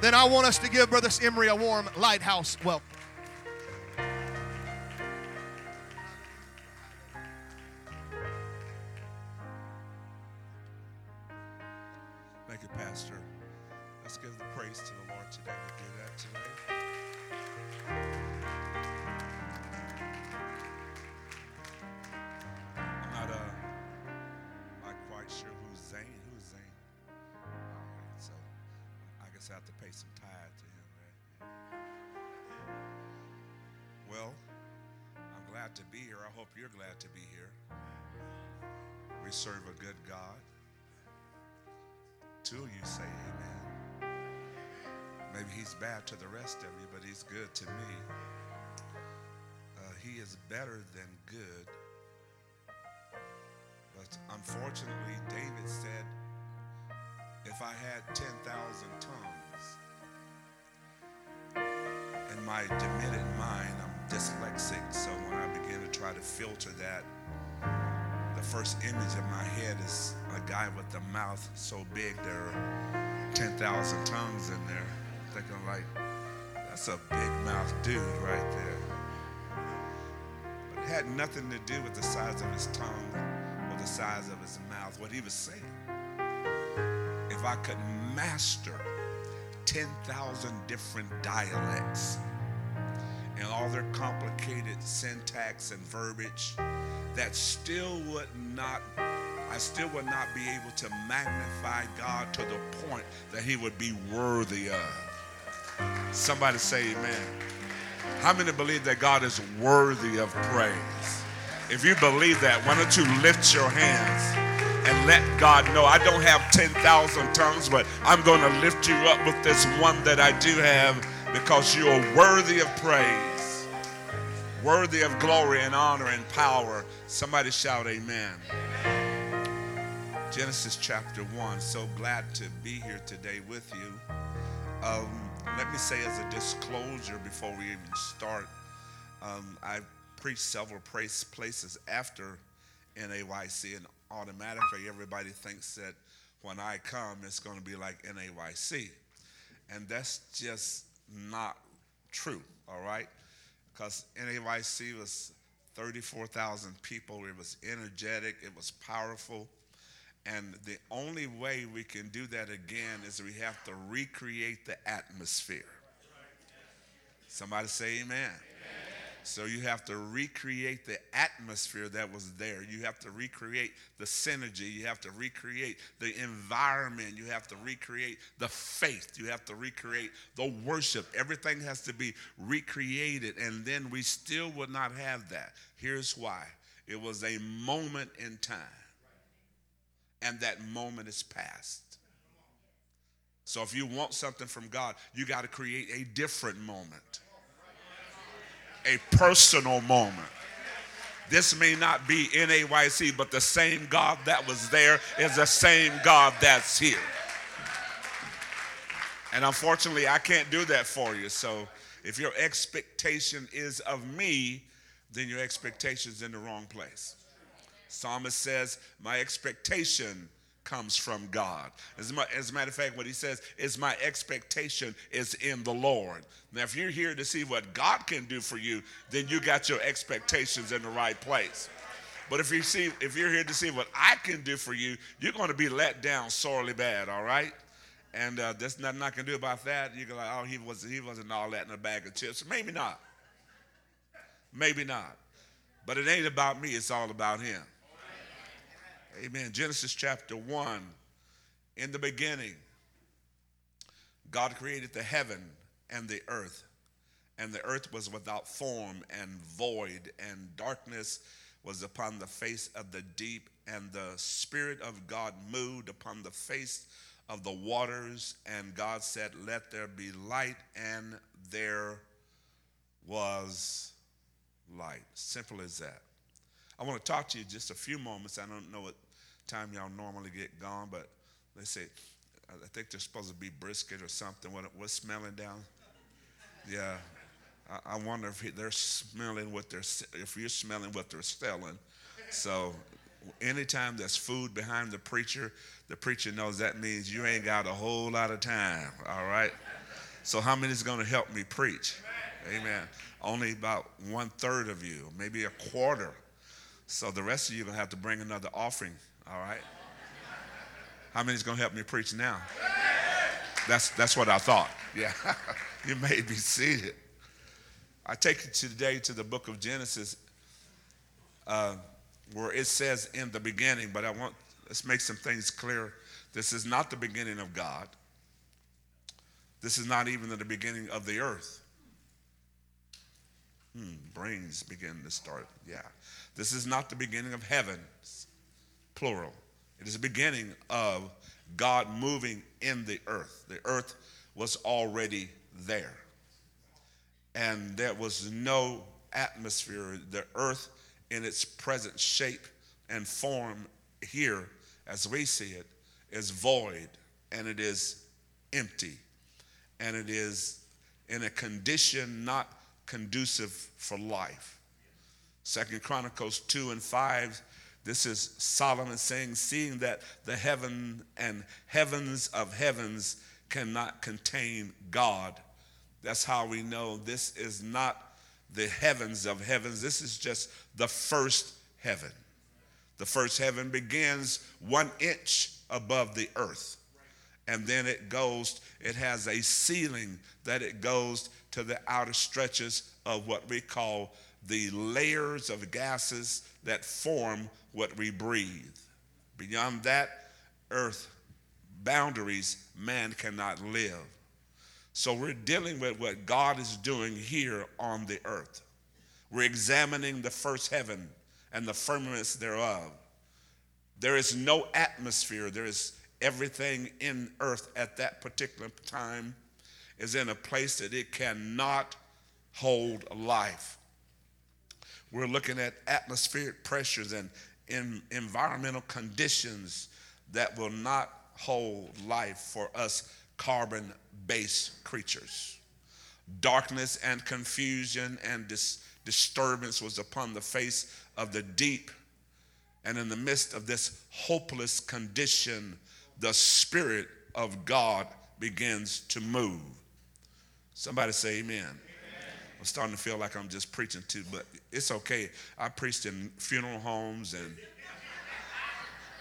then I want us to give Brother Emery a warm lighthouse welcome. That's a big mouth dude right there. But it had nothing to do with the size of his tongue or the size of his mouth. What he was saying, if I could master 10,000 different dialects and all their complicated syntax and verbiage, that still would not, I still would not be able to magnify God to the point that He would be worthy of. Somebody say amen. How many believe that God is worthy of praise? If you believe that, why don't you lift your hands and let God know I don't have 10,000 tongues, but I'm going to lift you up with this one that I do have because you are worthy of praise, worthy of glory and honor and power. Somebody shout, Amen. Genesis chapter 1. So glad to be here today with you. Um, let me say as a disclosure before we even start, um, I preached several place, places after NAYC, and automatically everybody thinks that when I come, it's going to be like NAYC. And that's just not true, all right? Because NAYC was 34,000 people. It was energetic, it was powerful. And the only way we can do that again is we have to recreate the atmosphere. Somebody say amen. amen. So you have to recreate the atmosphere that was there. You have to recreate the synergy. You have to recreate the environment. You have to recreate the faith. You have to recreate the worship. Everything has to be recreated. And then we still would not have that. Here's why it was a moment in time and that moment is past. So if you want something from God, you got to create a different moment, a personal moment. This may not be NAYC, but the same God that was there is the same God that's here. And unfortunately, I can't do that for you. So if your expectation is of me, then your expectation is in the wrong place. Psalmist says, My expectation comes from God. As, as a matter of fact, what he says is, My expectation is in the Lord. Now, if you're here to see what God can do for you, then you got your expectations in the right place. But if you see, if you're here to see what I can do for you, you're going to be let down sorely bad. All right. And uh, there's nothing I can do about that. You're like, oh, he was he wasn't all that in a bag of chips. Maybe not. Maybe not. But it ain't about me. It's all about him. Amen. Genesis chapter 1. In the beginning, God created the heaven and the earth. And the earth was without form and void, and darkness was upon the face of the deep, and the Spirit of God moved upon the face of the waters. And God said, Let there be light, and there was light. Simple as that. I want to talk to you just a few moments. I don't know what time y'all normally get gone, but they say, I think there's supposed to be brisket or something. What, what's smelling down? Yeah. I, I wonder if they're smelling what they're, if you're smelling what they're selling. So anytime there's food behind the preacher, the preacher knows that means you ain't got a whole lot of time, all right? So, how many is going to help me preach? Amen. Amen. Only about one third of you, maybe a quarter. So, the rest of you are going to have to bring another offering, all right? How many is going to help me preach now? That's, that's what I thought. Yeah. you may be seated. I take you today to the book of Genesis, uh, where it says in the beginning, but I want, let's make some things clear. This is not the beginning of God. This is not even the beginning of the earth. Hmm, brains begin to start. Yeah. This is not the beginning of heavens, plural. It is the beginning of God moving in the earth. The earth was already there. And there was no atmosphere. The earth, in its present shape and form here, as we see it, is void and it is empty. And it is in a condition not conducive for life. Second Chronicles 2 and 5 this is Solomon saying, seeing that the heaven and heavens of heavens cannot contain God. That's how we know this is not the heavens of heavens. This is just the first heaven. The first heaven begins one inch above the earth. And then it goes, it has a ceiling that it goes to the outer stretches of what we call the layers of gases that form what we breathe. Beyond that earth boundaries, man cannot live. So we're dealing with what God is doing here on the earth. We're examining the first heaven and the firmaments thereof. There is no atmosphere. There is everything in earth at that particular time is in a place that it cannot hold life. We're looking at atmospheric pressures and in environmental conditions that will not hold life for us carbon based creatures. Darkness and confusion and dis- disturbance was upon the face of the deep. And in the midst of this hopeless condition, the Spirit of God begins to move. Somebody say, Amen. I'm starting to feel like I'm just preaching too, but it's okay. I preached in funeral homes and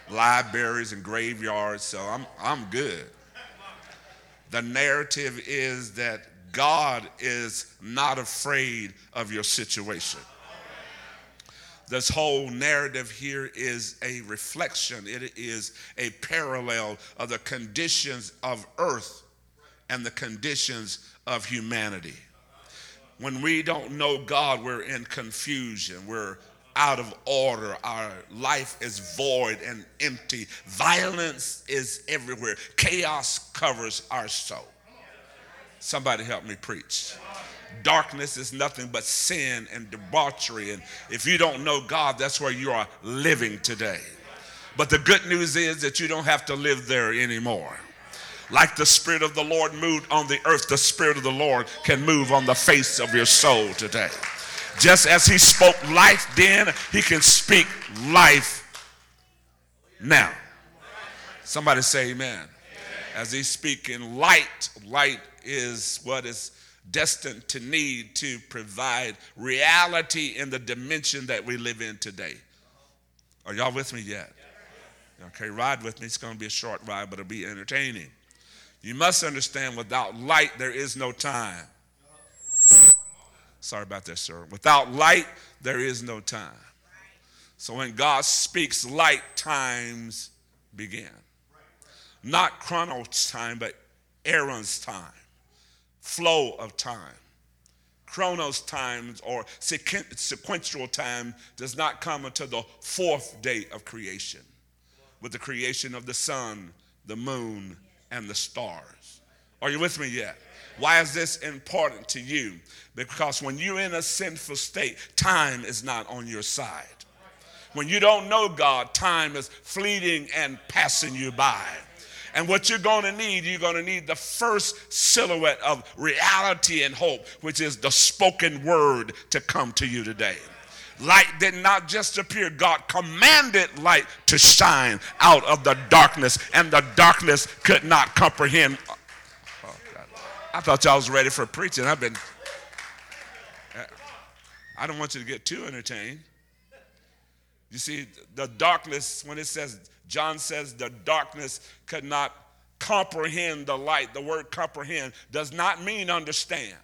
libraries and graveyards, so I'm, I'm good. The narrative is that God is not afraid of your situation. This whole narrative here is a reflection, it is a parallel of the conditions of earth and the conditions of humanity. When we don't know God, we're in confusion. We're out of order. Our life is void and empty. Violence is everywhere. Chaos covers our soul. Somebody help me preach. Darkness is nothing but sin and debauchery. And if you don't know God, that's where you are living today. But the good news is that you don't have to live there anymore. Like the Spirit of the Lord moved on the earth, the Spirit of the Lord can move on the face of your soul today. Just as He spoke life then, He can speak life now. Somebody say amen. As He's speaking light, light is what is destined to need to provide reality in the dimension that we live in today. Are y'all with me yet? Okay, ride with me. It's going to be a short ride, but it'll be entertaining. You must understand without light, there is no time. Sorry about that, sir. Without light, there is no time. So when God speaks, light times begin. Not Chronos time, but Kairos time, flow of time. Chronos times or sequential time does not come until the fourth day of creation, with the creation of the sun, the moon, and the stars. Are you with me yet? Why is this important to you? Because when you're in a sinful state, time is not on your side. When you don't know God, time is fleeting and passing you by. And what you're going to need, you're going to need the first silhouette of reality and hope, which is the spoken word to come to you today. Light did not just appear, God commanded light to shine out of the darkness, and the darkness could not comprehend. Oh, I thought y'all was ready for preaching. I've been. I don't want you to get too entertained. You see, the darkness, when it says, John says, the darkness could not comprehend the light. The word comprehend does not mean understand.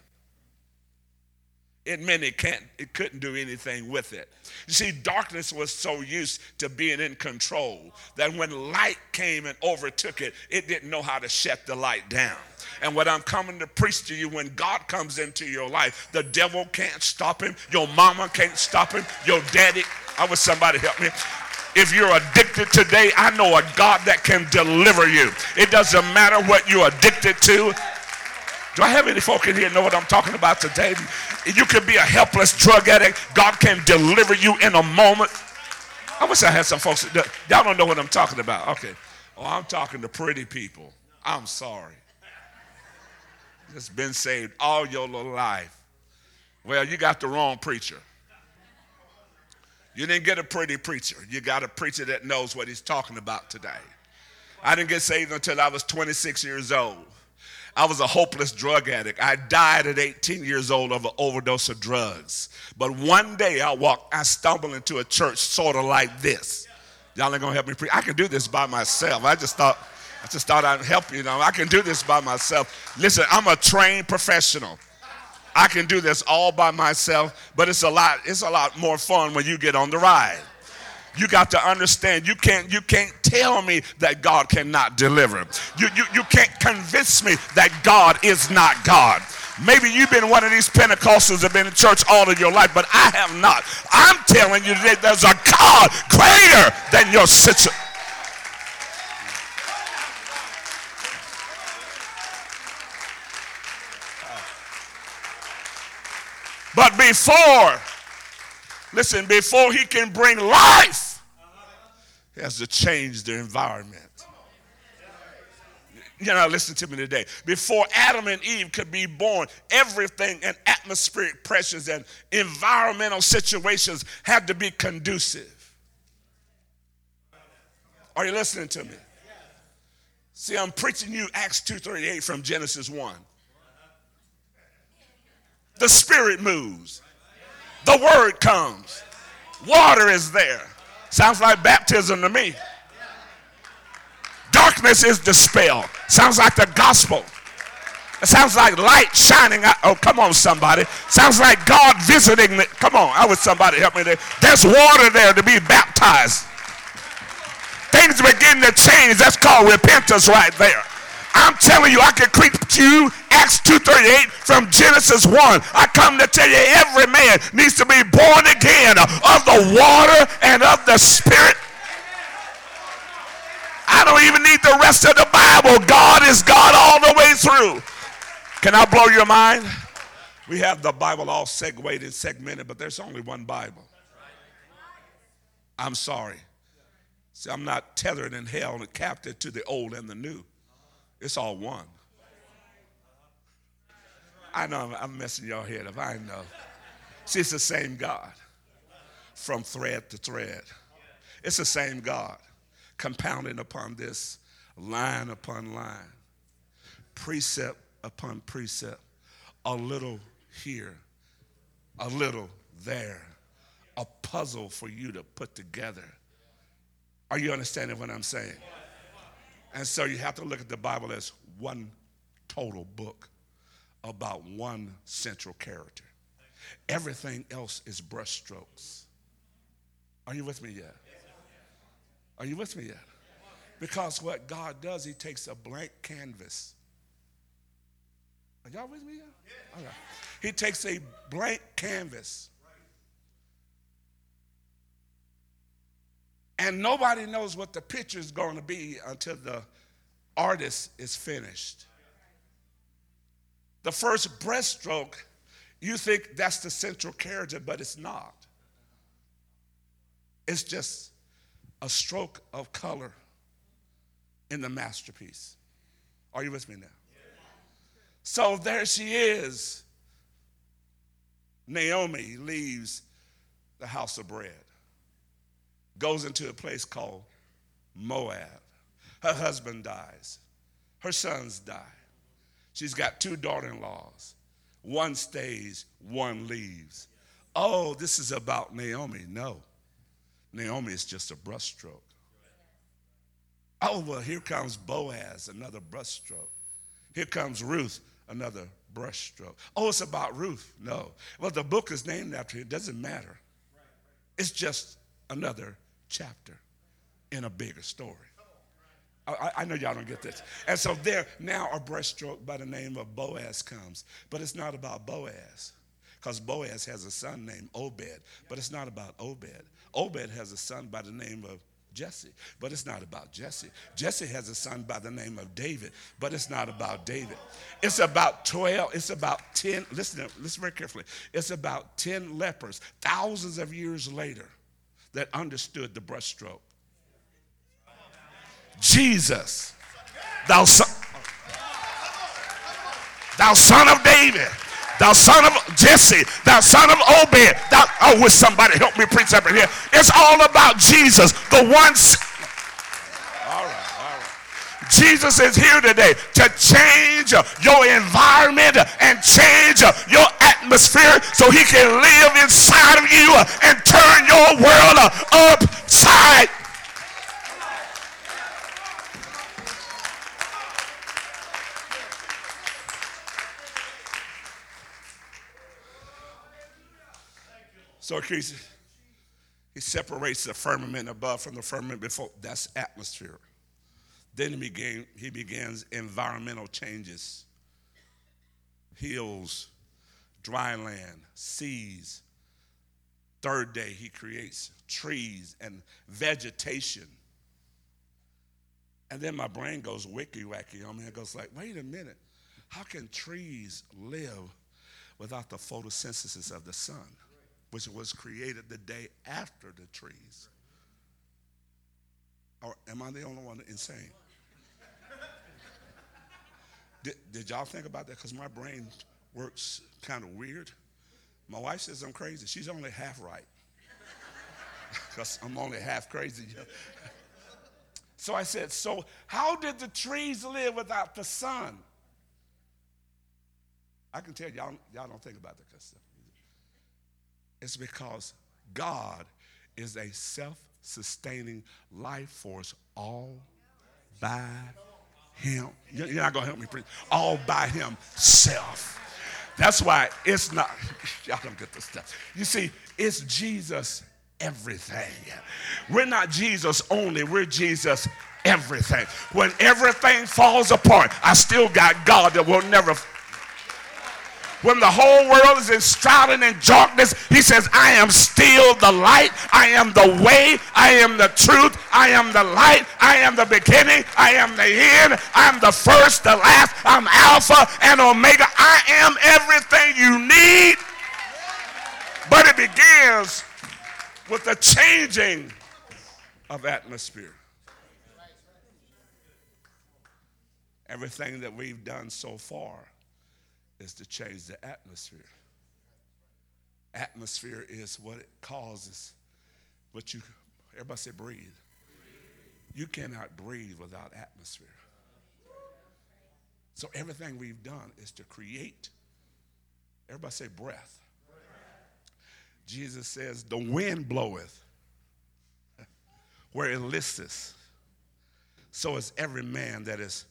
It meant it can't, it couldn't do anything with it. You see, darkness was so used to being in control that when light came and overtook it, it didn't know how to shut the light down. And what I'm coming to preach to you when God comes into your life, the devil can't stop him, your mama can't stop him, your daddy. I wish somebody help me. If you're addicted today, I know a God that can deliver you. It doesn't matter what you're addicted to. Do I have any folk in here know what I'm talking about today? You can be a helpless drug addict. God can deliver you in a moment. I wish I had some folks. That, y'all don't know what I'm talking about. Okay. Oh, I'm talking to pretty people. I'm sorry. Just been saved all your little life. Well, you got the wrong preacher. You didn't get a pretty preacher. You got a preacher that knows what he's talking about today. I didn't get saved until I was 26 years old. I was a hopeless drug addict. I died at 18 years old of an overdose of drugs. But one day I walked, I stumbled into a church sort of like this. Y'all ain't gonna help me preach. I can do this by myself. I just thought, I just thought I'd help you. know, I can do this by myself. Listen, I'm a trained professional. I can do this all by myself, but it's a lot, it's a lot more fun when you get on the ride. You got to understand you can't you can't tell me that God cannot deliver. You, you, you can't convince me that God is not God. Maybe you've been one of these Pentecostals that have been in church all of your life, but I have not. I'm telling you that there's a God greater than your situation. But before, listen, before he can bring life, he has to change the environment. You know, listen to me today. Before Adam and Eve could be born, everything and atmospheric pressures and environmental situations had to be conducive. Are you listening to me? See, I'm preaching you Acts 2:38 from Genesis 1. The spirit moves. The word comes. Water is there. Sounds like baptism to me. Darkness is dispelled. Sounds like the gospel. It sounds like light shining out. Oh, come on, somebody. Sounds like God visiting me. Come on, I wish somebody help me there. There's water there to be baptized. Things begin to change. That's called repentance right there. I'm telling you, I can preach to you Acts 2.38 from Genesis 1. I come to tell you every man needs to be born again of the water and of the spirit. I don't even need the rest of the Bible. God is God all the way through. Can I blow your mind? We have the Bible all segued and segmented, but there's only one Bible. I'm sorry. See, I'm not tethered in hell and captive to the old and the new. It's all one. I know I'm messing your head up. I know. See, it's the same God from thread to thread. It's the same God compounding upon this line upon line, precept upon precept, a little here, a little there, a puzzle for you to put together. Are you understanding what I'm saying? And so you have to look at the Bible as one total book about one central character. Everything else is brushstrokes. Are you with me yet? Are you with me yet? Because what God does, He takes a blank canvas. Are y'all with me yet? He takes a blank canvas. And nobody knows what the picture is going to be until the artist is finished. The first breaststroke, you think that's the central character, but it's not. It's just a stroke of color in the masterpiece. Are you with me now? So there she is. Naomi leaves the house of bread goes into a place called Moab. Her husband dies, her sons die. She's got two daughter in laws. One stays, one leaves. Oh, this is about Naomi. No. Naomi is just a brushstroke. Oh, well, here comes Boaz, another brushstroke. Here comes Ruth, another brushstroke. Oh, it's about Ruth. No. Well, the book is named after her. It doesn't matter. It's just another chapter in a bigger story. I, I, know y'all don't get this. And so there now a brushstroke by the name of Boaz comes. But it's not about Boaz. Because Boaz has a son named Obed. But it's not about Obed. Obed has a son by the name of Jesse. But it's not about Jesse. Jesse has a son by the name of David, but it's not about David. It's about 12, it's about 10, listen, listen very carefully. It's about 10 lepers, thousands of years later, that understood the brushstroke. Jesus, thou son, thou son of David, thou son of Jesse, thou son of Obed. Thou, oh, wish somebody help me preach up in here. It's all about Jesus, the one. All right, all right. Jesus is here today to change your environment and change your atmosphere so he can live inside of you and turn your world upside So he, he separates the firmament above from the firmament before. That's atmosphere. Then he, began, he begins environmental changes. Hills, dry land, seas. Third day, he creates trees and vegetation. And then my brain goes wicky wacky on me. It goes like, wait a minute. How can trees live without the photosynthesis of the sun? which was created the day after the trees. Or am I the only one insane? Did, did y'all think about that? Because my brain works kind of weird. My wife says I'm crazy. She's only half right. Because I'm only half crazy. so I said, So how did the trees live without the sun? I can tell y'all, y'all don't think about that. It's because God is a self sustaining life force all by Him. You're not going to help me preach. All by Himself. That's why it's not, y'all don't get this stuff. You see, it's Jesus everything. We're not Jesus only, we're Jesus everything. When everything falls apart, I still got God that will never when the whole world is enshrouded in darkness, he says, I am still the light. I am the way. I am the truth. I am the light. I am the beginning. I am the end. I'm the first, the last. I'm Alpha and Omega. I am everything you need. But it begins with the changing of atmosphere. Everything that we've done so far is to change the atmosphere. Atmosphere is what it causes. What you, everybody say breathe. You cannot breathe without atmosphere. So everything we've done is to create. Everybody say breath. Jesus says, the wind bloweth where it listeth. So is every man that is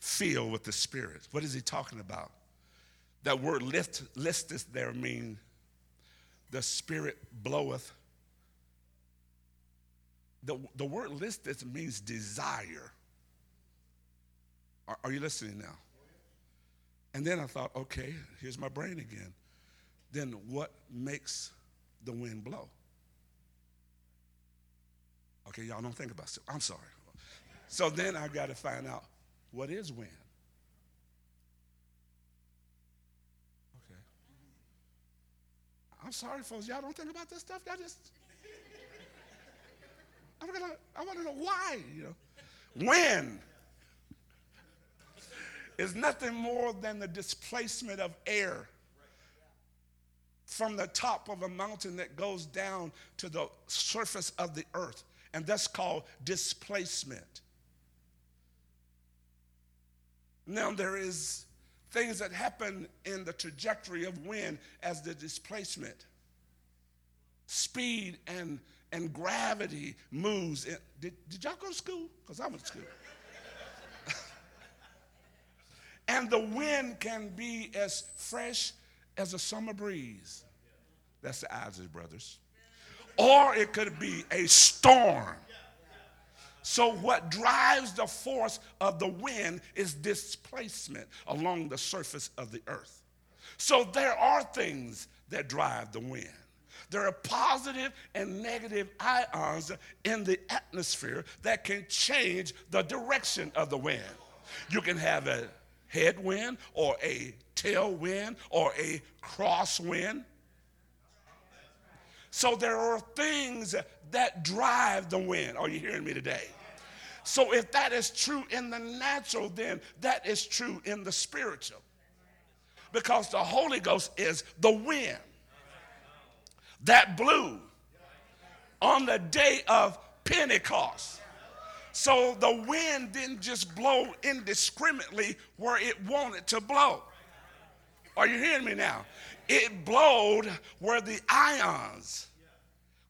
filled with the Spirit. What is he talking about? That word list, listeth there mean the Spirit bloweth. The, the word listeth means desire. Are, are you listening now? And then I thought, okay, here's my brain again. Then what makes the wind blow? Okay, y'all don't think about it. I'm sorry. So then I got to find out what is wind. I'm sorry, folks. Y'all don't think about this stuff. Y'all just. I'm gonna. I want to know why. You know, when is nothing more than the displacement of air from the top of a mountain that goes down to the surface of the earth, and that's called displacement. Now there is things that happen in the trajectory of wind as the displacement. Speed and, and gravity moves. In. Did, did y'all go to school? Because I went to school. and the wind can be as fresh as a summer breeze. That's the Isley brothers. Or it could be a storm. So, what drives the force of the wind is displacement along the surface of the earth. So, there are things that drive the wind. There are positive and negative ions in the atmosphere that can change the direction of the wind. You can have a headwind or a tailwind or a crosswind. So there are things that drive the wind. Are you hearing me today? So if that is true in the natural, then that is true in the spiritual. Because the Holy Ghost is the wind that blew on the day of Pentecost. So the wind didn't just blow indiscriminately where it wanted to blow. Are you hearing me now? It blowed where the ions,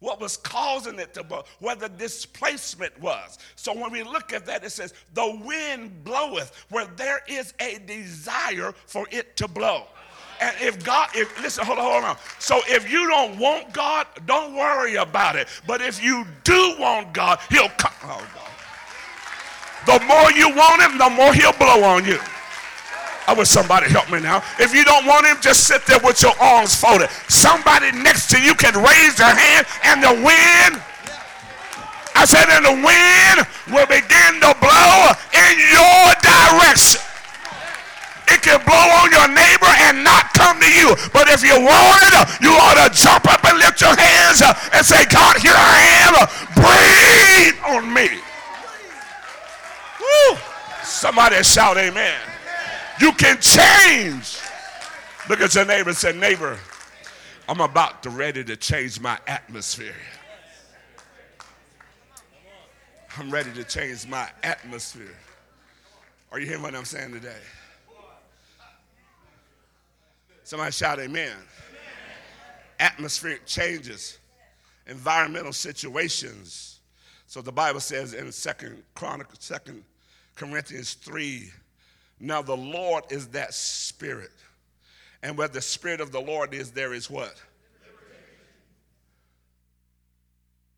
what was causing it to blow, where the displacement was. So when we look at that, it says, the wind bloweth where there is a desire for it to blow. And if God, if listen, hold on, hold on. So if you don't want God, don't worry about it. But if you do want God, He'll come. Oh God. The more you want Him, the more He'll blow on you. I wish somebody help me now. If you don't want him, just sit there with your arms folded. Somebody next to you can raise their hand and the wind. I said, and the wind will begin to blow in your direction. It can blow on your neighbor and not come to you. But if you want it, you ought to jump up and lift your hands and say, God, here I am. Breathe on me. Woo. Somebody shout amen. You can change. Look at your neighbor and say, neighbor, I'm about to ready to change my atmosphere. I'm ready to change my atmosphere. Are you hearing what I'm saying today? Somebody shout amen. amen. Atmospheric changes, environmental situations. So the Bible says in Second Chronicles, Second Corinthians 3 now, the Lord is that spirit. And where the spirit of the Lord is, there is what? Liberty.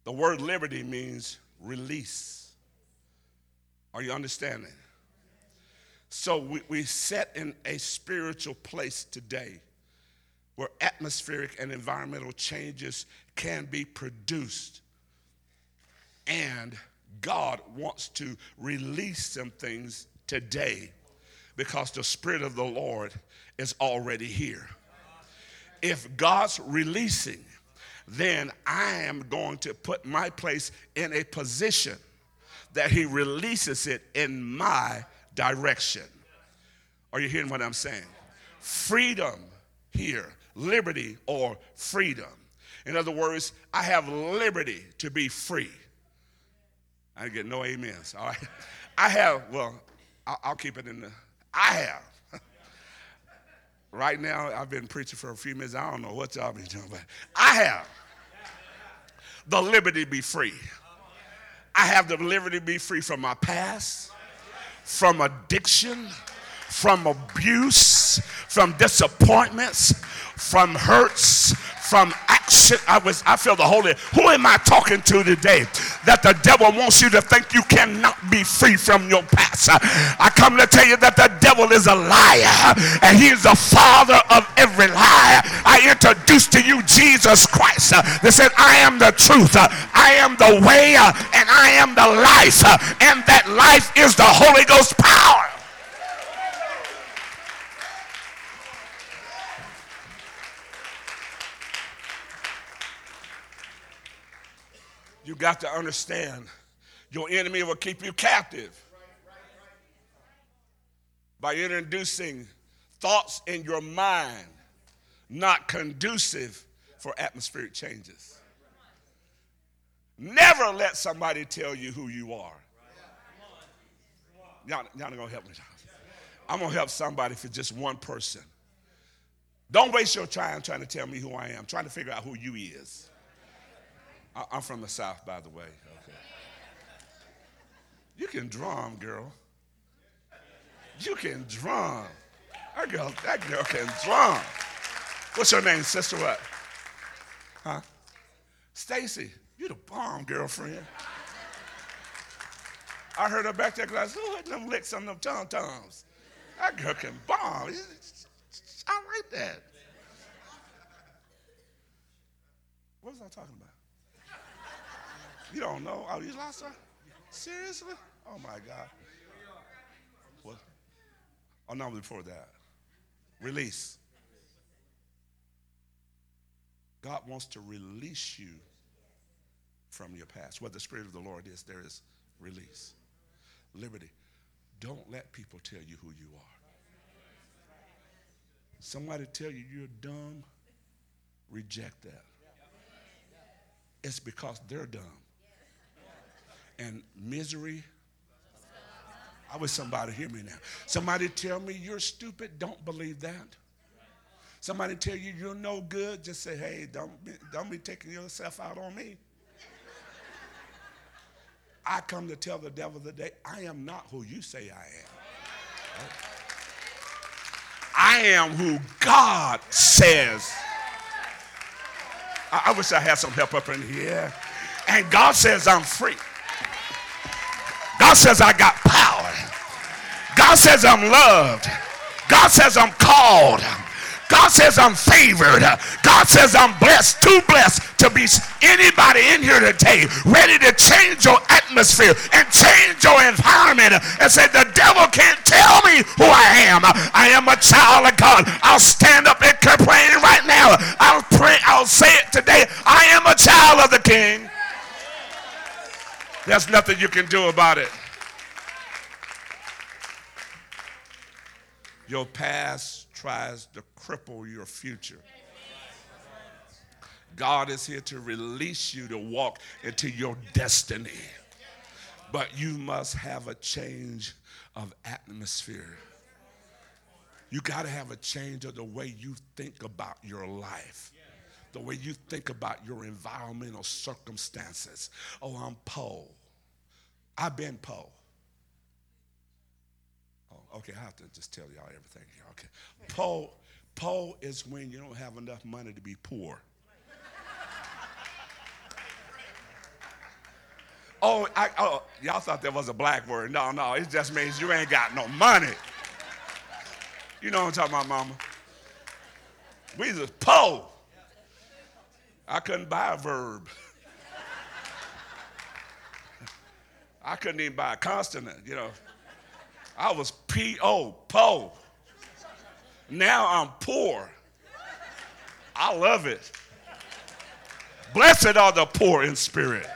The word liberty means release. Are you understanding? So we, we set in a spiritual place today where atmospheric and environmental changes can be produced. And God wants to release some things today because the Spirit of the Lord is already here. If God's releasing, then I am going to put my place in a position that He releases it in my direction. Are you hearing what I'm saying? Freedom here, liberty or freedom. In other words, I have liberty to be free. I get no amens. All right. I have, well, I'll, keep it in the I have. right now, I've been preaching for a few minutes. I don't know what y'all been doing, but I have the liberty to be free. I have the liberty to be free from my past, from addiction, from abuse, from disappointments, from hurts, from action. I was I feel the Holy. Who am I talking to today? That the devil wants you to think you cannot be free from your past. I come to tell you that the devil is a liar and he is the father of every lie. I introduce to you Jesus Christ. They said, I am the truth, I am the way, and I am the life. And that life is the Holy Ghost power. You got to understand your enemy will keep you captive by introducing thoughts in your mind not conducive for atmospheric changes. Never let somebody tell you who you are. Y'all, y'all not gonna help me. I'm to help somebody for just one person. Don't waste your time trying to tell me who I am, trying to figure out who you is. I'm from the South, by the way. Okay. You can drum, girl. You can drum. That girl, that girl can drum. What's your name, sister? What? Huh? Stacy. You the bomb, girlfriend. I heard her back there. Who had them licks on them tom toms? That girl can bomb. I like that. What was I talking about? You don't know? Oh, you lost her? Seriously? Oh my God. What? Oh, no, before that. Release. God wants to release you from your past. Where the Spirit of the Lord is, there is release, liberty. Don't let people tell you who you are. Somebody tell you you're dumb, reject that. It's because they're dumb. And misery, I wish somebody hear me now. Somebody tell me you're stupid, don't believe that. Somebody tell you you're no good, just say, hey, don't be, don't be taking yourself out on me. I come to tell the devil today, I am not who you say I am. I am who God says. I, I wish I had some help up in here. And God says I'm free. God says I got power. God says I'm loved. God says I'm called. God says I'm favored. God says I'm blessed, too blessed to be anybody in here today ready to change your atmosphere and change your environment and say, The devil can't tell me who I am. I am a child of God. I'll stand up and complain right now. I'll pray, I'll say it today. I am a child of the king. There's nothing you can do about it. Your past tries to cripple your future. God is here to release you to walk into your destiny. But you must have a change of atmosphere. You got to have a change of the way you think about your life, the way you think about your environmental circumstances. Oh, I'm poor. I've been poor. Okay, I have to just tell y'all everything. Okay. Poor is when you don't have enough money to be poor. Oh, I, oh, y'all thought that was a black word. No, no, it just means you ain't got no money. You know what I'm talking about, mama? We just poor. I couldn't buy a verb. I couldn't even buy a consonant, you know. I was P-O, po. Now I'm poor. I love it. Blessed are the poor in spirit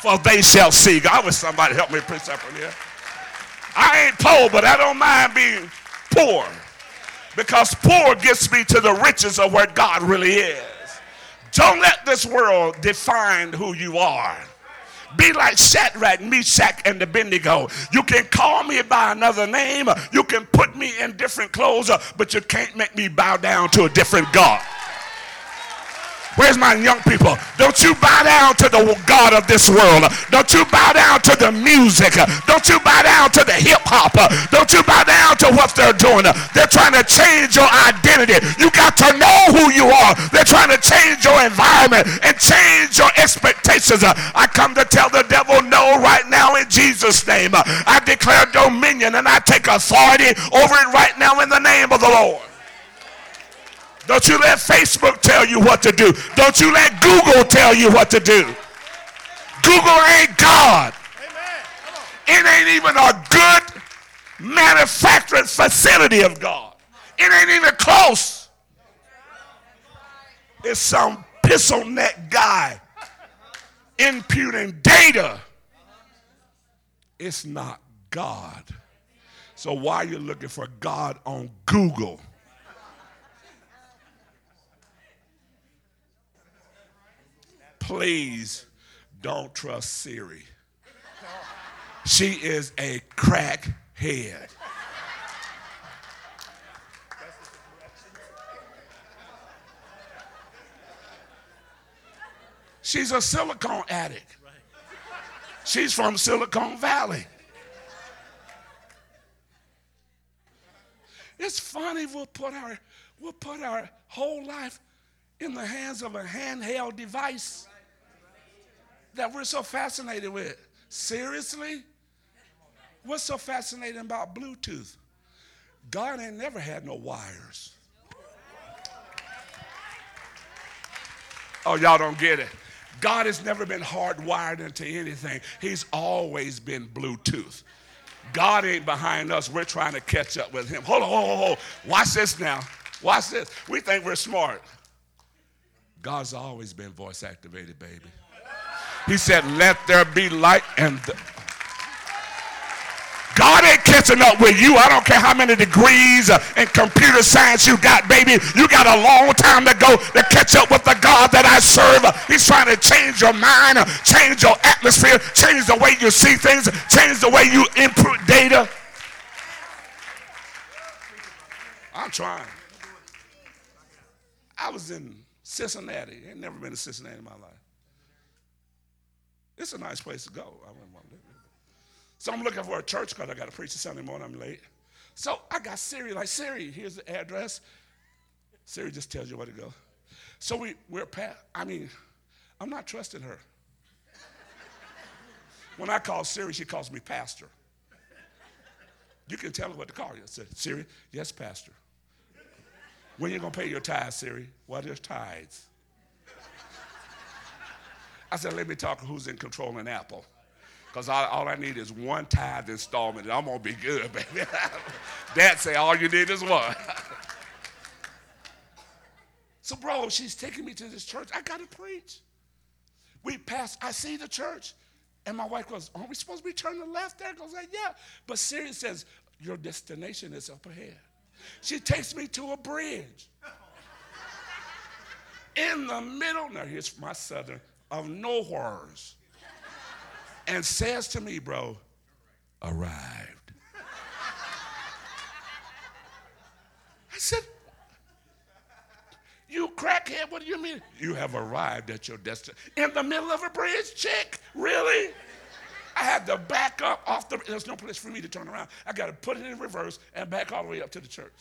for they shall see. God, wish somebody help me preach up in here. I ain't poor, but I don't mind being poor because poor gets me to the riches of where God really is. Don't let this world define who you are. Be like Shadrach, Meshach, and Abednego. You can call me by another name. You can put me in different clothes, but you can't make me bow down to a different God. Where's my young people? Don't you bow down to the God of this world. Don't you bow down to the music. Don't you bow down to the hip hop. Don't you bow down to what they're doing. They're trying to change your identity. You got to know who you are. They're trying to change your environment and change your expectations. I come to tell the devil no right now in Jesus' name. I declare dominion and I take authority over it right now in the name of the Lord. Don't you let Facebook tell you what to do. Don't you let Google tell you what to do. Google ain't God. It ain't even a good manufacturing facility of God. It ain't even close. It's some pistol neck guy imputing data. It's not God. So why are you looking for God on Google? please don't trust Siri. She is a crackhead. She's a silicone addict. She's from Silicon Valley. It's funny we'll put our we'll put our whole life in the hands of a handheld device that we're so fascinated with. Seriously? What's so fascinating about Bluetooth? God ain't never had no wires. Oh, y'all don't get it. God has never been hardwired into anything. He's always been Bluetooth. God ain't behind us. We're trying to catch up with him. Hold on, hold on, hold on. Watch this now. Watch this. We think we're smart. God's always been voice activated, baby. He said, Let there be light, and God ain't catching up with you. I don't care how many degrees in computer science you got, baby. You got a long time to go to catch up with the God that I serve. He's trying to change your mind, change your atmosphere, change the way you see things, change the way you input data. I'm trying. I was in Cincinnati. I ain't never been to Cincinnati in my life. It's a nice place to go. I wouldn't want to live there. So I'm looking for a church because I got to preach this Sunday morning. I'm late. So I got Siri, like, Siri, here's the address. Siri just tells you where to go. So we, we're past, I mean, I'm not trusting her. When I call Siri, she calls me pastor. You can tell her what to call you. I said, Siri, yes, pastor. When you to pay your tithes, Siri? What is tithes? I said, let me talk who's in control in Apple. Because all I need is one tithe installment, and I'm going to be good, baby. Dad say all you need is one. so, bro, she's taking me to this church. I got to preach. We pass, I see the church. And my wife goes, Aren't we supposed to be turning left there? I goes Yeah. But Siri says, Your destination is up ahead. She takes me to a bridge. In the middle, now here's my southern, of nowheres and says to me, bro, arrived. I said, You crackhead, what do you mean? You have arrived at your destination. In the middle of a bridge, chick? Really? I had to back up off the, there's no place for me to turn around. I got to put it in reverse and back all the way up to the church.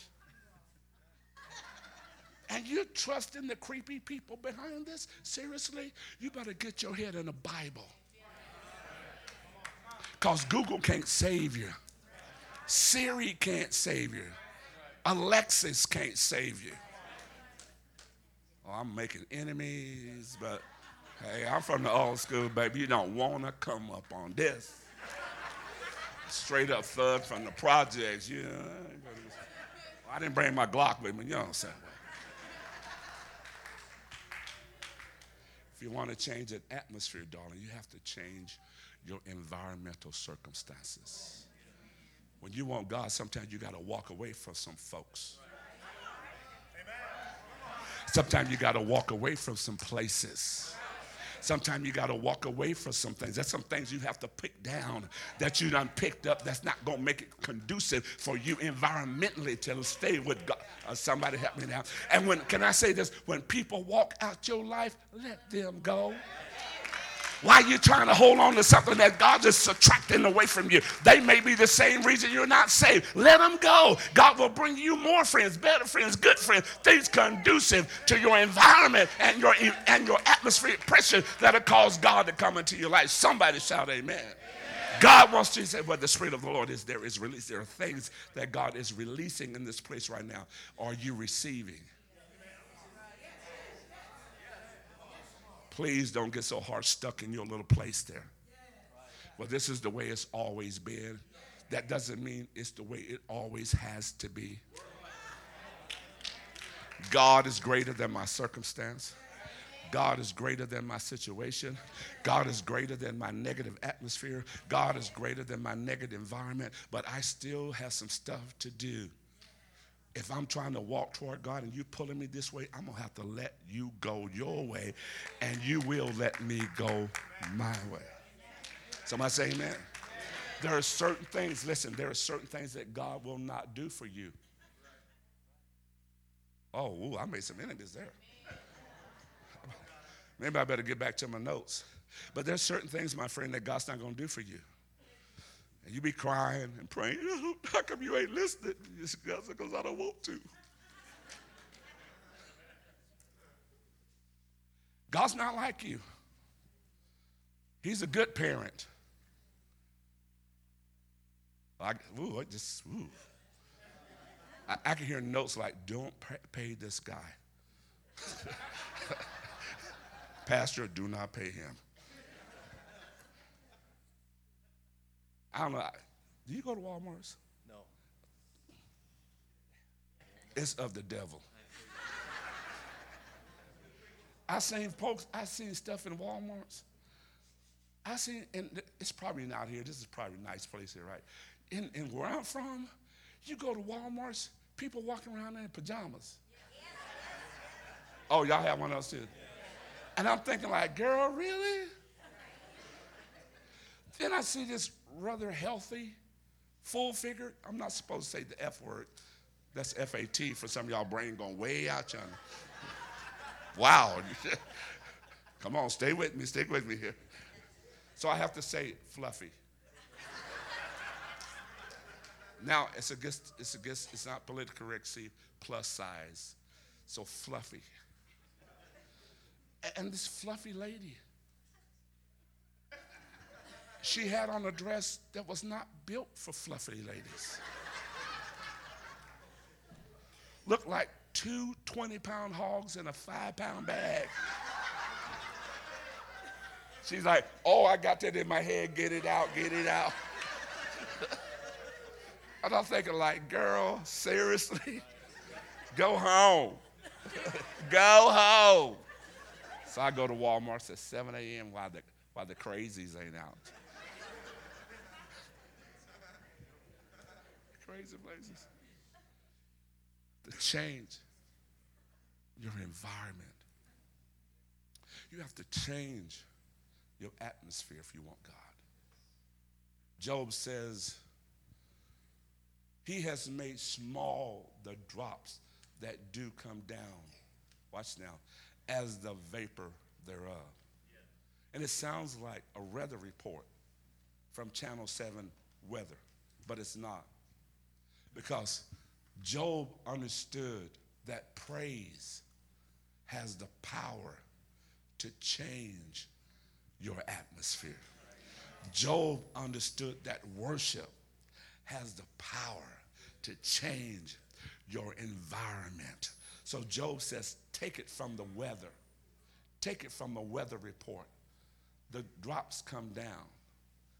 And you're trusting the creepy people behind this? Seriously? You better get your head in the Bible. Because Google can't save you. Siri can't save you. Alexa can't save you. Oh, I'm making enemies, but hey, I'm from the old school, baby. You don't want to come up on this. Straight up thug from the projects. Know, I didn't bring my Glock with me, you know what I'm saying? If you want to change an atmosphere, darling, you have to change your environmental circumstances. When you want God, sometimes you got to walk away from some folks. Sometimes you got to walk away from some places. Sometimes you got to walk away from some things. There's some things you have to pick down that you done picked up that's not going to make it conducive for you environmentally to stay with God. Uh, somebody help me now. And when, can I say this? When people walk out your life, let them go. Why are you trying to hold on to something that God is subtracting away from you? They may be the same reason you're not saved. Let them go. God will bring you more friends, better friends, good friends, things conducive to your environment and your and your atmospheric pressure that'll cause God to come into your life. Somebody shout amen. God wants to say, Well, the Spirit of the Lord is, there is release. There are things that God is releasing in this place right now. Are you receiving? Please don't get so hard stuck in your little place there. Well, this is the way it's always been. That doesn't mean it's the way it always has to be. God is greater than my circumstance. God is greater than my situation. God is greater than my negative atmosphere. God is greater than my negative environment. But I still have some stuff to do if I'm trying to walk toward God and you're pulling me this way, I'm going to have to let you go your way and you will let me go my way. Somebody say amen. There are certain things, listen, there are certain things that God will not do for you. Oh, ooh, I made some enemies there. Maybe I better get back to my notes. But there's certain things, my friend, that God's not going to do for you. And you be crying and praying, how come you ain't listening? Because I don't want to. God's not like you. He's a good parent. I, ooh, I just, ooh. I, I can hear notes like, don't pay this guy. Pastor, do not pay him. I don't know. Do you go to Walmart's? No. It's of the devil. I seen folks, I seen stuff in Walmart's. I seen, and it's probably not here. This is probably a nice place here, right? In, in where I'm from, you go to Walmart's, people walking around in pajamas. Oh, y'all have one those too? And I'm thinking, like, girl, really? Then I see this rather healthy, full figure. I'm not supposed to say the F word. That's F A T for some of y'all brain going way out yonder. wow. Come on, stay with me, stick with me here. So I have to say fluffy. now it's a guess, it's a guess, it's not politically correct, see, plus size. So fluffy. And this fluffy lady, she had on a dress that was not built for fluffy ladies. Looked like two 20 pound hogs in a five pound bag. She's like, oh, I got that in my head, get it out, get it out. and I'm thinking, like, girl, seriously? Go home. Go home. So I go to Walmart at 7 a.m. while the, while the crazies ain't out. Crazy places. To change your environment. You have to change your atmosphere if you want God. Job says, He has made small the drops that do come down. Watch now, as the vapor thereof. And it sounds like a weather report from Channel 7 weather, but it's not. Because Job understood that praise has the power to change your atmosphere. Job understood that worship has the power to change your environment. So Job says, take it from the weather, take it from a weather report. The drops come down,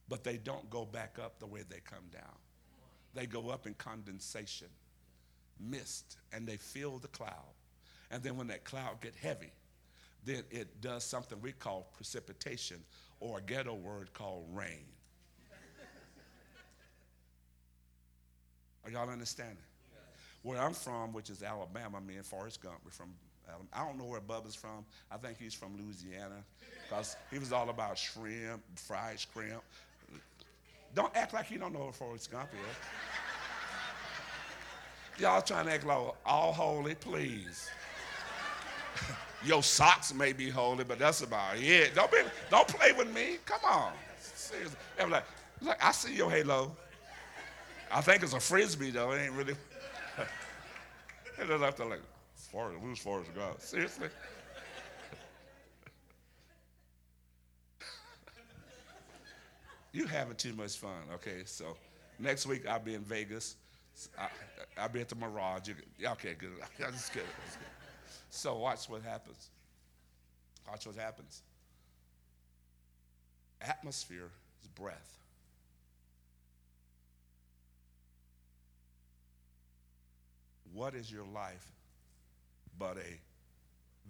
but they don't go back up the way they come down. They go up in condensation, mist, and they fill the cloud. And then when that cloud get heavy, then it does something we call precipitation or a ghetto word called rain. Are y'all understanding? Where I'm from, which is Alabama, me and Forrest Gump, we're from Alabama. I don't know where Bubba's from. I think he's from Louisiana because he was all about shrimp, fried shrimp. Don't act like you don't know where Forrest Gump is. Y'all trying to act like all holy, please. Your socks may be holy, but that's about it. Don't, be, don't play with me. Come on. Seriously. Like, like, I see your halo. I think it's a frisbee, though. It ain't really. it doesn't have to like, far, who's as God? Seriously? You having too much fun. Okay, so next week I'll be in Vegas. I, will be at the Mirage. okay, good. Good. So watch what happens. Watch what happens. Atmosphere is breath. What is your life but a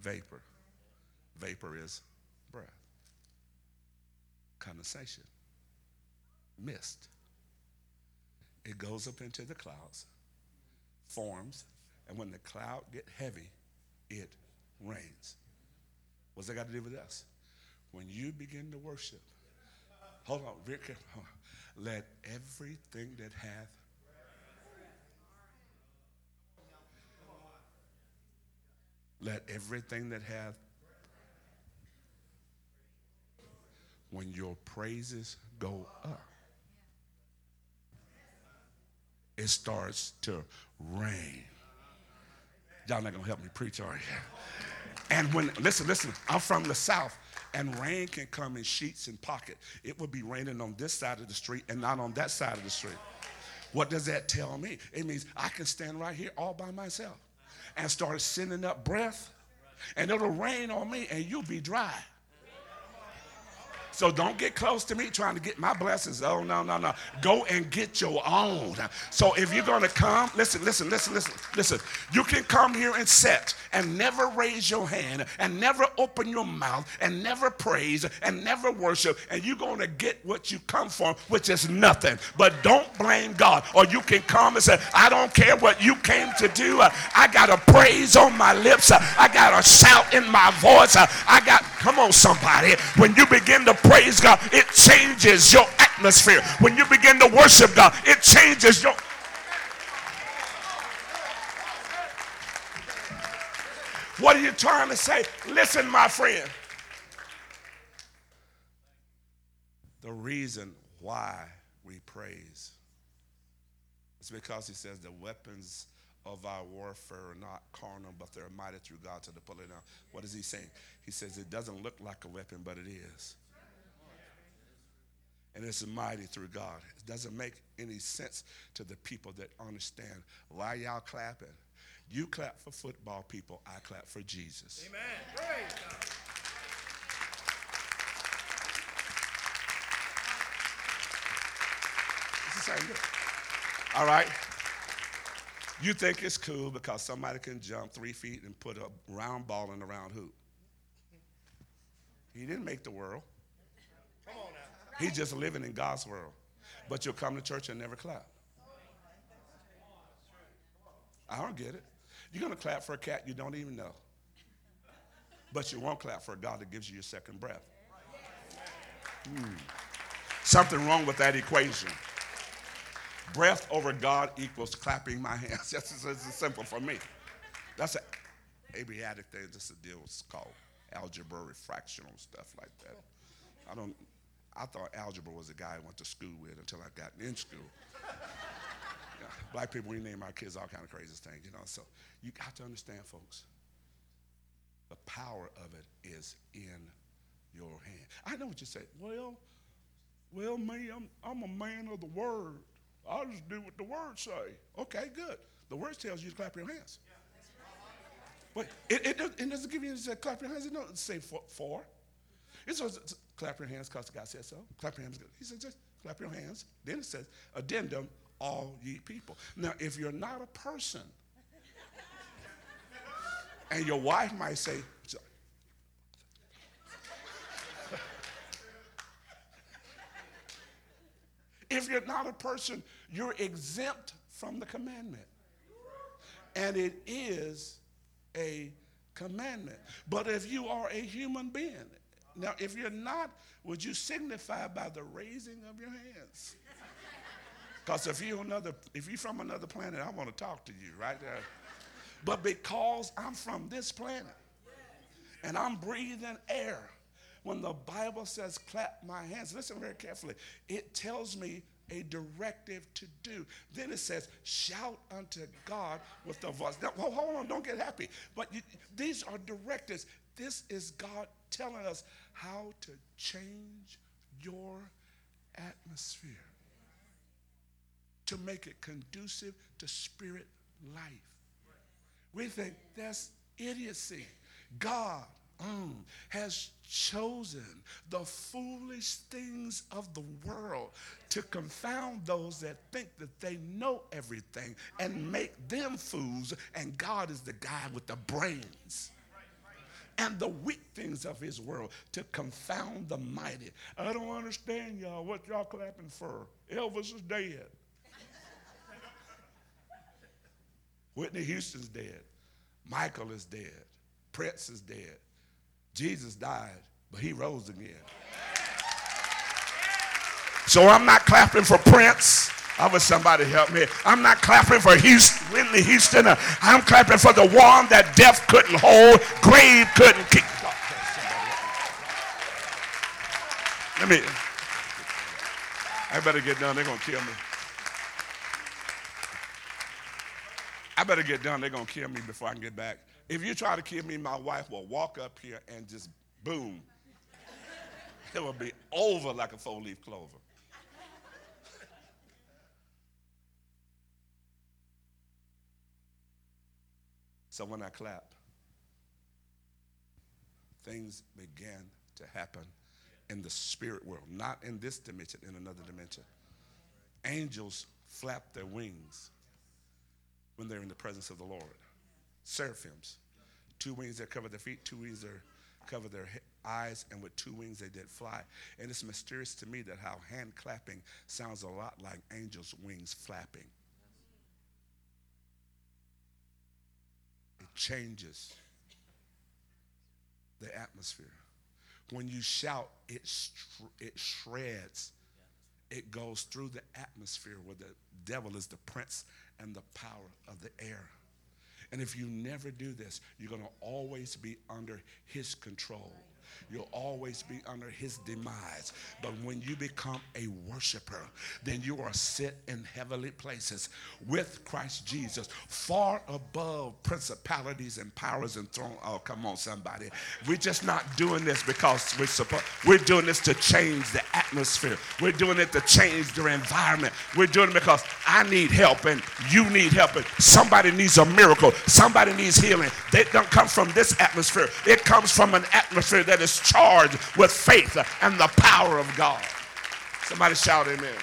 vapor? Vapor is breath. Condensation. Mist. It goes up into the clouds, forms, and when the cloud get heavy, it rains. What's that got to do with us? When you begin to worship, hold on, very careful. Let everything that hath let everything that hath when your praises go up, it starts to rain. Y'all not gonna help me preach, are you? And when, listen, listen, I'm from the South, and rain can come in sheets and pocket. It would be raining on this side of the street and not on that side of the street. What does that tell me? It means I can stand right here all by myself and start sending up breath, and it'll rain on me, and you'll be dry. So don't get close to me trying to get my blessings. Oh, no, no, no. Go and get your own. So if you're going to come, listen, listen, listen, listen, listen. You can come here and sit and never raise your hand and never open your mouth and never praise and never worship, and you're going to get what you come for, which is nothing. But don't blame God. Or you can come and say, I don't care what you came to do. I got a praise on my lips. I got a shout in my voice. I got, come on, somebody. When you begin to praise God, it changes your atmosphere. When you begin to worship God, it changes your. What are you trying to say? Listen, my friend. The reason why we praise is because he says the weapons of our warfare are not carnal, but they're mighty through God to the pulling down. What is he saying? He says it doesn't look like a weapon, but it is and it's mighty through God. It doesn't make any sense to the people that understand why y'all clapping. You clap for football people, I clap for Jesus. Amen. Praise God. It's the same All right. You think it's cool because somebody can jump three feet and put a round ball in a round hoop. He didn't make the world. He's just living in God's world. But you'll come to church and never clap. I don't get it. You're going to clap for a cat you don't even know. But you won't clap for a God that gives you your second breath. Hmm. Something wrong with that equation. Breath over God equals clapping my hands. That's it's simple for me. That's an Abiatic thing. This is a deal. It's called algebra, fractional stuff like that. I don't I thought algebra was a guy I went to school with until I got in school. black people, we name our kids all kind of crazy things, you know. So you got to understand, folks, the power of it is in your hand. I know what you say. Well, well, me, I'm, I'm a man of the word. I'll just do what the word say. Okay, good. The word tells you to clap your hands. But it, it, it doesn't give you to say, clap your hands. It doesn't say for. for. It says clap your hands because God said so. Clap your hands. He said, just clap your hands. Then it says, addendum, all ye people. Now, if you're not a person, and your wife might say, if you're not a person, you're exempt from the commandment. And it is a commandment. But if you are a human being, now, if you're not, would you signify by the raising of your hands? Because if you're another, if you're from another planet, I want to talk to you right there. But because I'm from this planet and I'm breathing air, when the Bible says clap my hands, listen very carefully. It tells me a directive to do. Then it says, shout unto God with the voice. Now, hold on, don't get happy. But you, these are directives. This is God telling us how to change your atmosphere to make it conducive to spirit life. We think that's idiocy. God mm, has chosen the foolish things of the world to confound those that think that they know everything and make them fools, and God is the guy with the brains and the weak things of his world to confound the mighty. I don't understand y'all. What y'all clapping for? Elvis is dead. Whitney Houston's dead. Michael is dead. Prince is dead. Jesus died, but he rose again. So I'm not clapping for Prince. I wish somebody help me. I'm not clapping for Houston, Whitney Houston. Uh, I'm clapping for the one that death couldn't hold, grave couldn't keep. Let me. I better get done. They're gonna kill me. I better get done. They're gonna kill me before I can get back. If you try to kill me, my wife will walk up here and just boom. It will be over like a four-leaf clover. So when I clap, things begin to happen in the spirit world, not in this dimension, in another dimension. Angels flap their wings when they're in the presence of the Lord. Seraphims, two wings that cover their feet, two wings that cover their eyes, and with two wings they did fly. And it's mysterious to me that how hand clapping sounds a lot like angels' wings flapping. Changes the atmosphere. When you shout, it, it shreds. It goes through the atmosphere where the devil is the prince and the power of the air. And if you never do this, you're going to always be under his control. You'll always be under his demise. But when you become a worshiper, then you are set in heavenly places with Christ Jesus, far above principalities and powers and thrones. Oh, come on, somebody. We're just not doing this because we're supposed. We're doing this to change the atmosphere. We're doing it to change the environment. We're doing it because I need help and you need help and somebody needs a miracle. Somebody needs healing. They don't come from this atmosphere. It comes from an atmosphere that is charged with faith and the power of God. Somebody shout amen.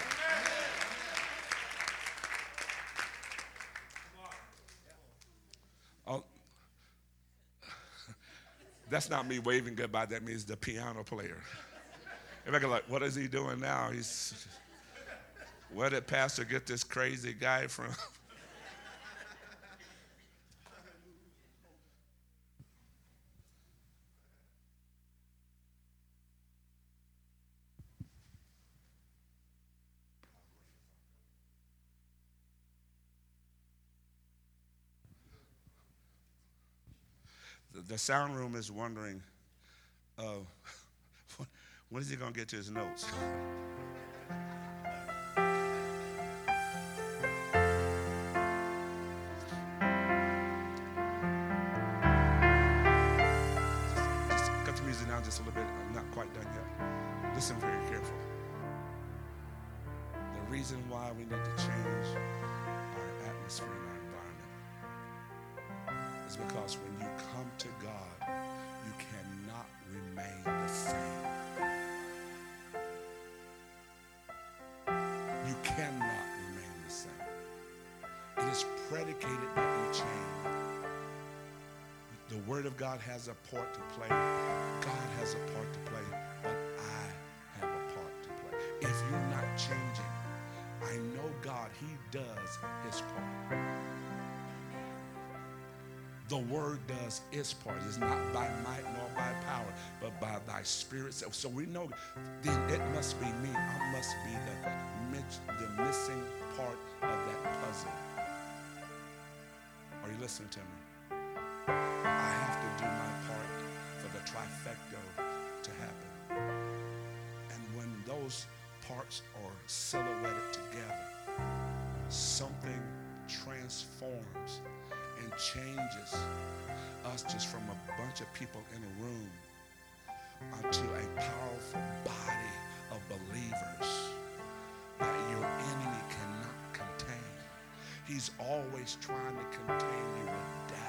Oh, that's not me waving goodbye. That means the piano player. Everybody like, what is he doing now? He's where did Pastor get this crazy guy from? The sound room is wondering uh, when is he going to get to his notes? just, cut the music down just a little bit. I'm not quite done yet. Listen very careful. The reason why we need to change our atmosphere is because when you come to God, you cannot remain the same. You cannot remain the same. It is predicated that you change. The Word of God has a part to play. God has a part to play, but I have a part to play. If you're not changing, I know God, He does His part the word does its part. It's not by might nor by power, but by thy spirit. So we know then it must be me. I must be the, the missing part of that puzzle. Are you listening to me? I have to do my part for the trifecta to happen. And when those parts are silhouetted together, something transforms and changes us just from a bunch of people in a room onto a powerful body of believers that your enemy cannot contain. He's always trying to contain you with doubt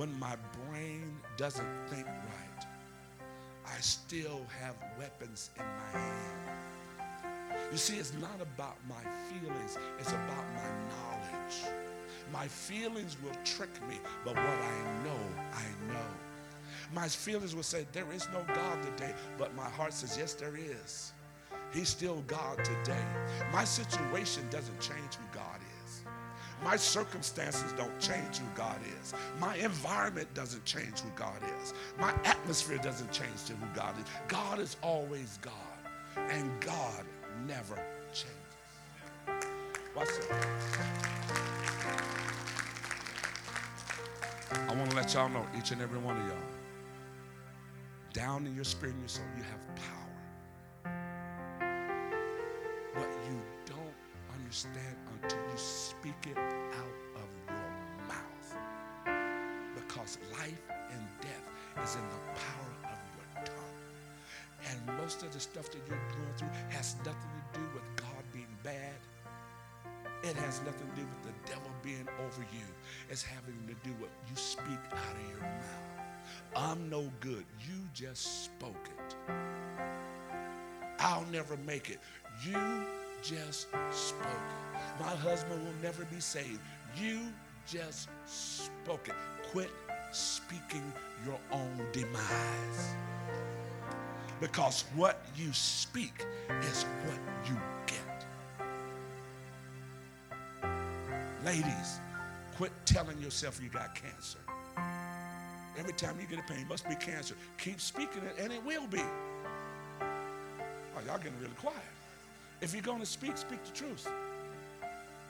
when my brain doesn't think right, I still have weapons in my hand. You see, it's not about my feelings, it's about my knowledge. My feelings will trick me, but what I know, I know. My feelings will say, There is no God today. But my heart says, Yes, there is. He's still God today. My situation doesn't change is. My circumstances don't change who God is. My environment doesn't change who God is. My atmosphere doesn't change to who God is. God is always God, and God never changes. Watch this. I want to let y'all know, each and every one of y'all, down in your spirit and your soul, you have power. What you don't understand until you speak it Life and death is in the power of your tongue. And most of the stuff that you're going through has nothing to do with God being bad. It has nothing to do with the devil being over you. It's having to do with you speak out of your mouth. I'm no good. You just spoke it. I'll never make it. You just spoke it. My husband will never be saved. You just spoke it. Quit speaking your own demise. Because what you speak is what you get. Ladies, quit telling yourself you got cancer. Every time you get a pain, it must be cancer. Keep speaking it, and it will be. Oh, y'all getting really quiet. If you're going to speak, speak the truth.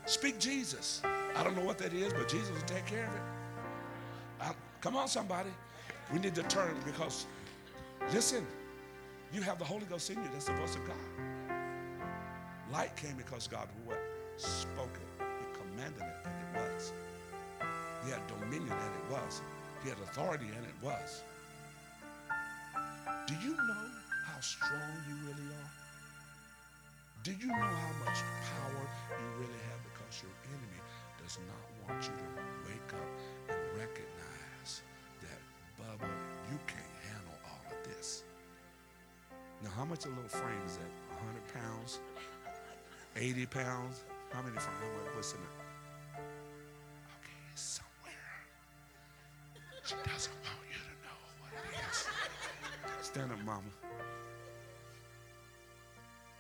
Speak Jesus. I don't know what that is, but Jesus will take care of it. Come on, somebody. We need to turn because, listen, you have the Holy Ghost in you. That's the voice of God. Light came because God what? Spoke it. He commanded it, and it was. He had dominion, and it was. He had authority, and it was. Do you know how strong you really are? Do you know how much power you really have? Because your enemy does not want you to wake up and recognize Bubba, you can't handle all of this. Now, how much a little frame is that? 100 pounds? 80 pounds? How many frames? How much? What's in it? Okay, it's somewhere. She doesn't want you to know what it is. Stand up, mama.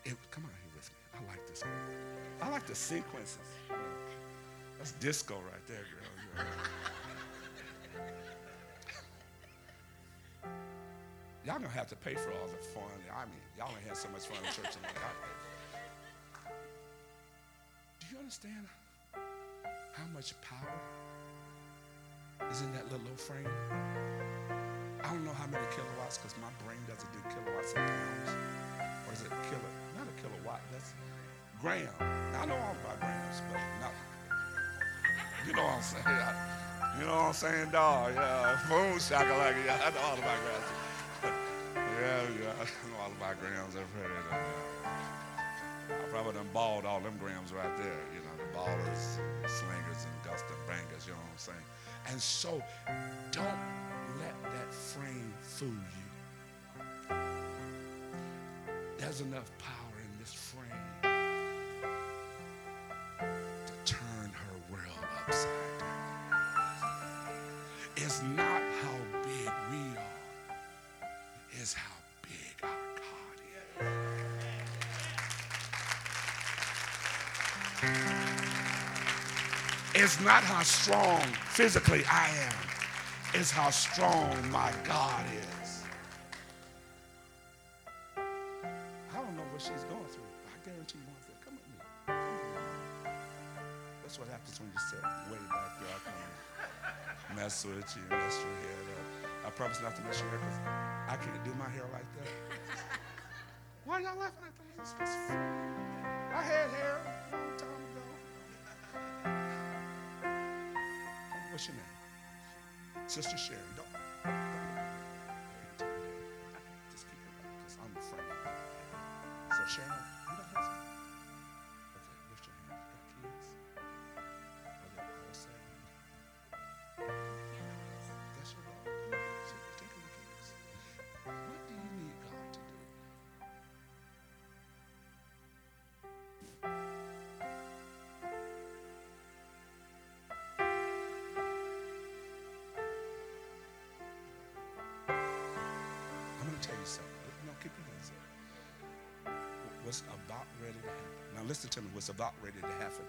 It, come on here with me. I like this. I like the sequences. That's disco right there, girl. Y'all gonna have to pay for all the fun. I mean, y'all ain't had so much fun in church. I- Do you understand how much power is in that little old frame? I don't know how many kilowatts because my brain doesn't do kilowatts and pounds. Or is it kilo? Not a kilowatt. That's gram. Now, I know all about grams, but not. You know what I'm saying? I- you know what I'm saying, dog? Yeah, boom, shaka like yeah, I know all about grams. Grams. Uh, I probably done balled all them grams right there. You know, the ballers, slingers, and gust and bangers. You know what I'm saying? And so, don't let that frame fool you. There's enough power It's not how strong physically I am, it's how strong my God is. I don't know what she's going through. I guarantee you one thing. Come with me. That's what happens when you sit way back there. I come mess with you, mess your head up. I promise not to mess your hair because I can't do my hair like that. Why are y'all laughing at that? What's your name? Sister Sharon. Don't. don't. Just keep it right, because I'm the friend. So Sharon, what's about ready to happen. Now listen to me, what's about ready to happen.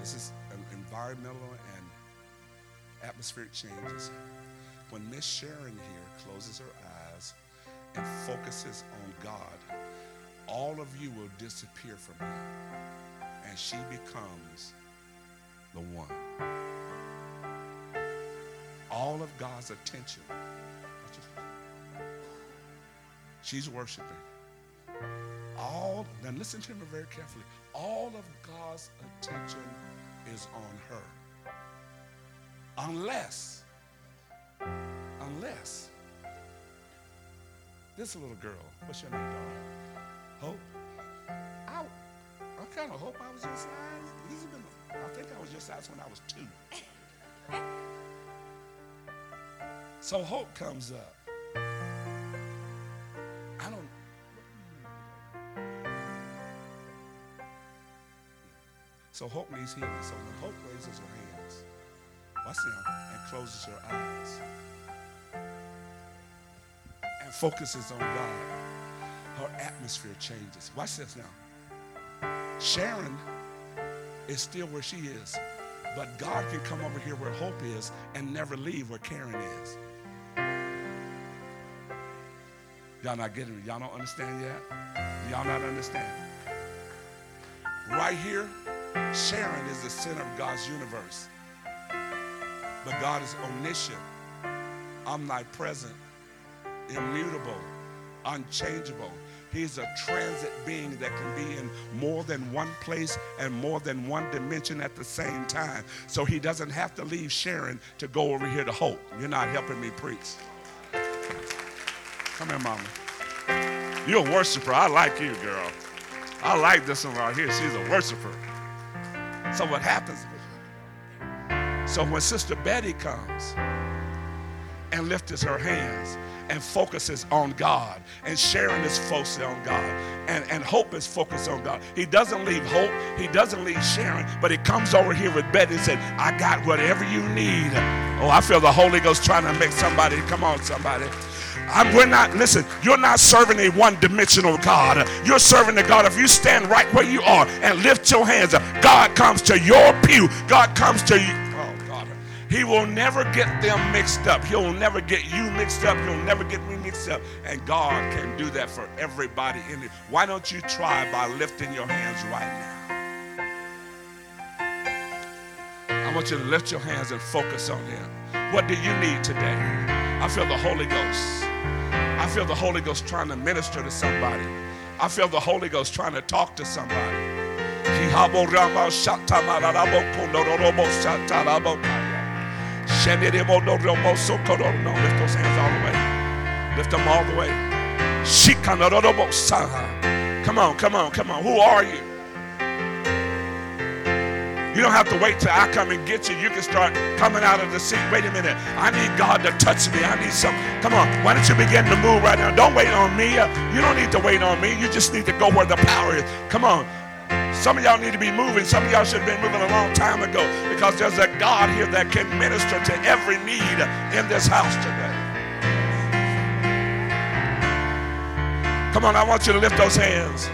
This is an environmental and atmospheric changes. When Miss Sharon here closes her eyes and focuses on God, all of you will disappear from here. And she becomes the one. All of God's attention. She's worshiping. All, now listen to me very carefully. All of God's attention is on her. Unless, unless, this little girl, what's your name, darling? Hope. I, I kind of hope I was your size. Elizabeth, I think I was your size when I was two. So Hope comes up. So when Hope raises her hands, watch them, and closes her eyes, and focuses on God, her atmosphere changes. Watch this now. Sharon is still where she is, but God can come over here where Hope is and never leave where Karen is. Y'all not getting it. Y'all don't understand yet? Y'all not understand? Right here, Sharon is the center of God's universe. But God is omniscient, omnipresent, immutable, unchangeable. He's a transit being that can be in more than one place and more than one dimension at the same time. So he doesn't have to leave Sharon to go over here to hope. You're not helping me preach. Come here, mama. You're a worshiper. I like you, girl. I like this one right here. She's a worshiper. So what happens? So when Sister Betty comes and lifts her hands and focuses on God, and Sharon is focused on God, and, and Hope is focused on God. He doesn't leave Hope, he doesn't leave Sharon, but he comes over here with Betty and said, I got whatever you need. Oh, I feel the Holy Ghost trying to make somebody, come on, somebody. I'm, we're not, listen, you're not serving a one dimensional God. You're serving the God. If you stand right where you are and lift your hands God comes to your pew. God comes to you. Oh, God. He will never get them mixed up. He'll never get you mixed up. He'll never get me mixed up. And God can do that for everybody in it. Why don't you try by lifting your hands right now? I want you to lift your hands and focus on Him. What do you need today? I feel the Holy Ghost. I feel the Holy Ghost trying to minister to somebody. I feel the Holy Ghost trying to talk to somebody. Lift those hands all the way. Lift them all the way. Come on, come on, come on. Who are you? You don't have to wait till I come and get you. You can start coming out of the seat. Wait a minute. I need God to touch me. I need some. Come on. Why don't you begin to move right now? Don't wait on me. Uh, you don't need to wait on me. You just need to go where the power is. Come on. Some of y'all need to be moving. Some of y'all should have been moving a long time ago because there's a God here that can minister to every need in this house today. Come on, I want you to lift those hands.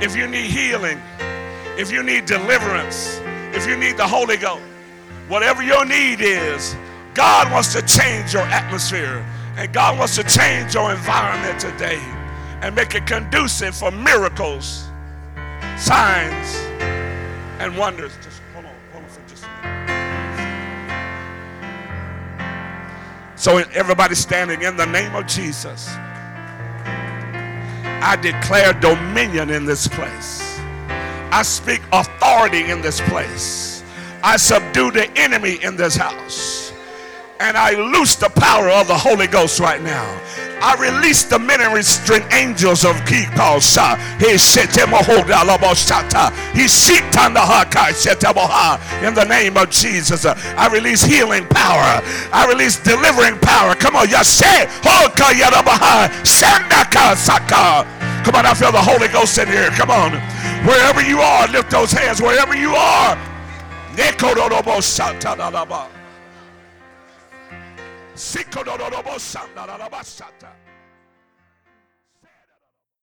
If you need healing, if you need deliverance, if you need the Holy Ghost, whatever your need is, God wants to change your atmosphere and God wants to change your environment today and make it conducive for miracles, signs, and wonders. Just hold on, hold on for just a minute. So, everybody standing in the name of Jesus, I declare dominion in this place. I speak authority in this place. I subdue the enemy in this house. And I loose the power of the Holy Ghost right now. I release the ministering angels of Kikosha. He in the name of Jesus. I release healing power. I release delivering power. Come on, Yashe. Come on, I feel the Holy Ghost in here. Come on. Wherever you are, lift those hands. Wherever you are. Sikododobo